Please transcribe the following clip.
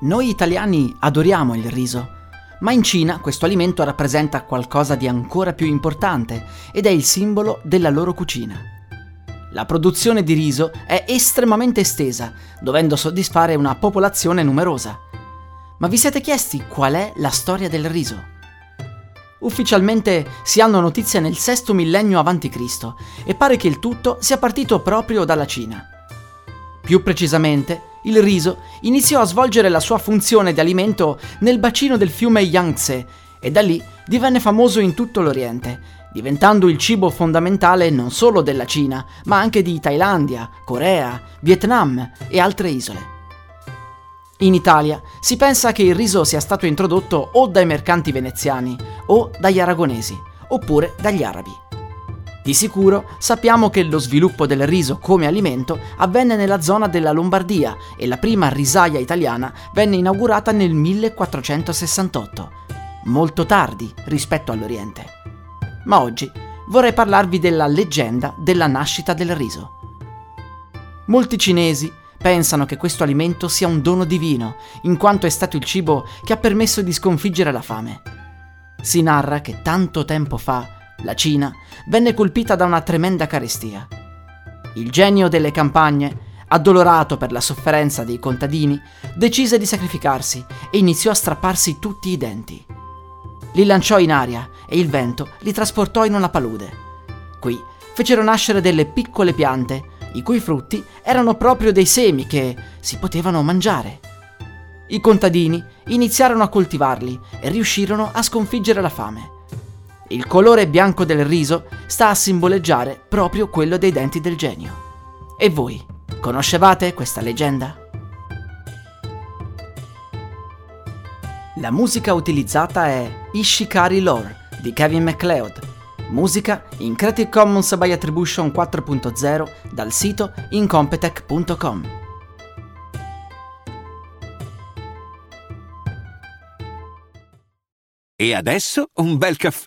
Noi italiani adoriamo il riso, ma in Cina questo alimento rappresenta qualcosa di ancora più importante ed è il simbolo della loro cucina. La produzione di riso è estremamente estesa, dovendo soddisfare una popolazione numerosa. Ma vi siete chiesti qual è la storia del riso? Ufficialmente si hanno notizie nel VI millennio a.C. e pare che il tutto sia partito proprio dalla Cina. Più precisamente, il riso iniziò a svolgere la sua funzione di alimento nel bacino del fiume Yangtze e da lì divenne famoso in tutto l'Oriente, diventando il cibo fondamentale non solo della Cina, ma anche di Thailandia, Corea, Vietnam e altre isole. In Italia si pensa che il riso sia stato introdotto o dai mercanti veneziani o dagli aragonesi, oppure dagli arabi. Di sicuro sappiamo che lo sviluppo del riso come alimento avvenne nella zona della Lombardia e la prima risaia italiana venne inaugurata nel 1468, molto tardi rispetto all'Oriente. Ma oggi vorrei parlarvi della leggenda della nascita del riso. Molti cinesi pensano che questo alimento sia un dono divino, in quanto è stato il cibo che ha permesso di sconfiggere la fame. Si narra che tanto tempo fa la Cina venne colpita da una tremenda carestia. Il genio delle campagne, addolorato per la sofferenza dei contadini, decise di sacrificarsi e iniziò a strapparsi tutti i denti. Li lanciò in aria e il vento li trasportò in una palude. Qui fecero nascere delle piccole piante, i cui frutti erano proprio dei semi che si potevano mangiare. I contadini iniziarono a coltivarli e riuscirono a sconfiggere la fame. Il colore bianco del riso sta a simboleggiare proprio quello dei denti del genio. E voi, conoscevate questa leggenda? La musica utilizzata è Ishikari Lore di Kevin MacLeod, musica in Creative Commons by Attribution 4.0 dal sito incompetech.com. E adesso un bel caffè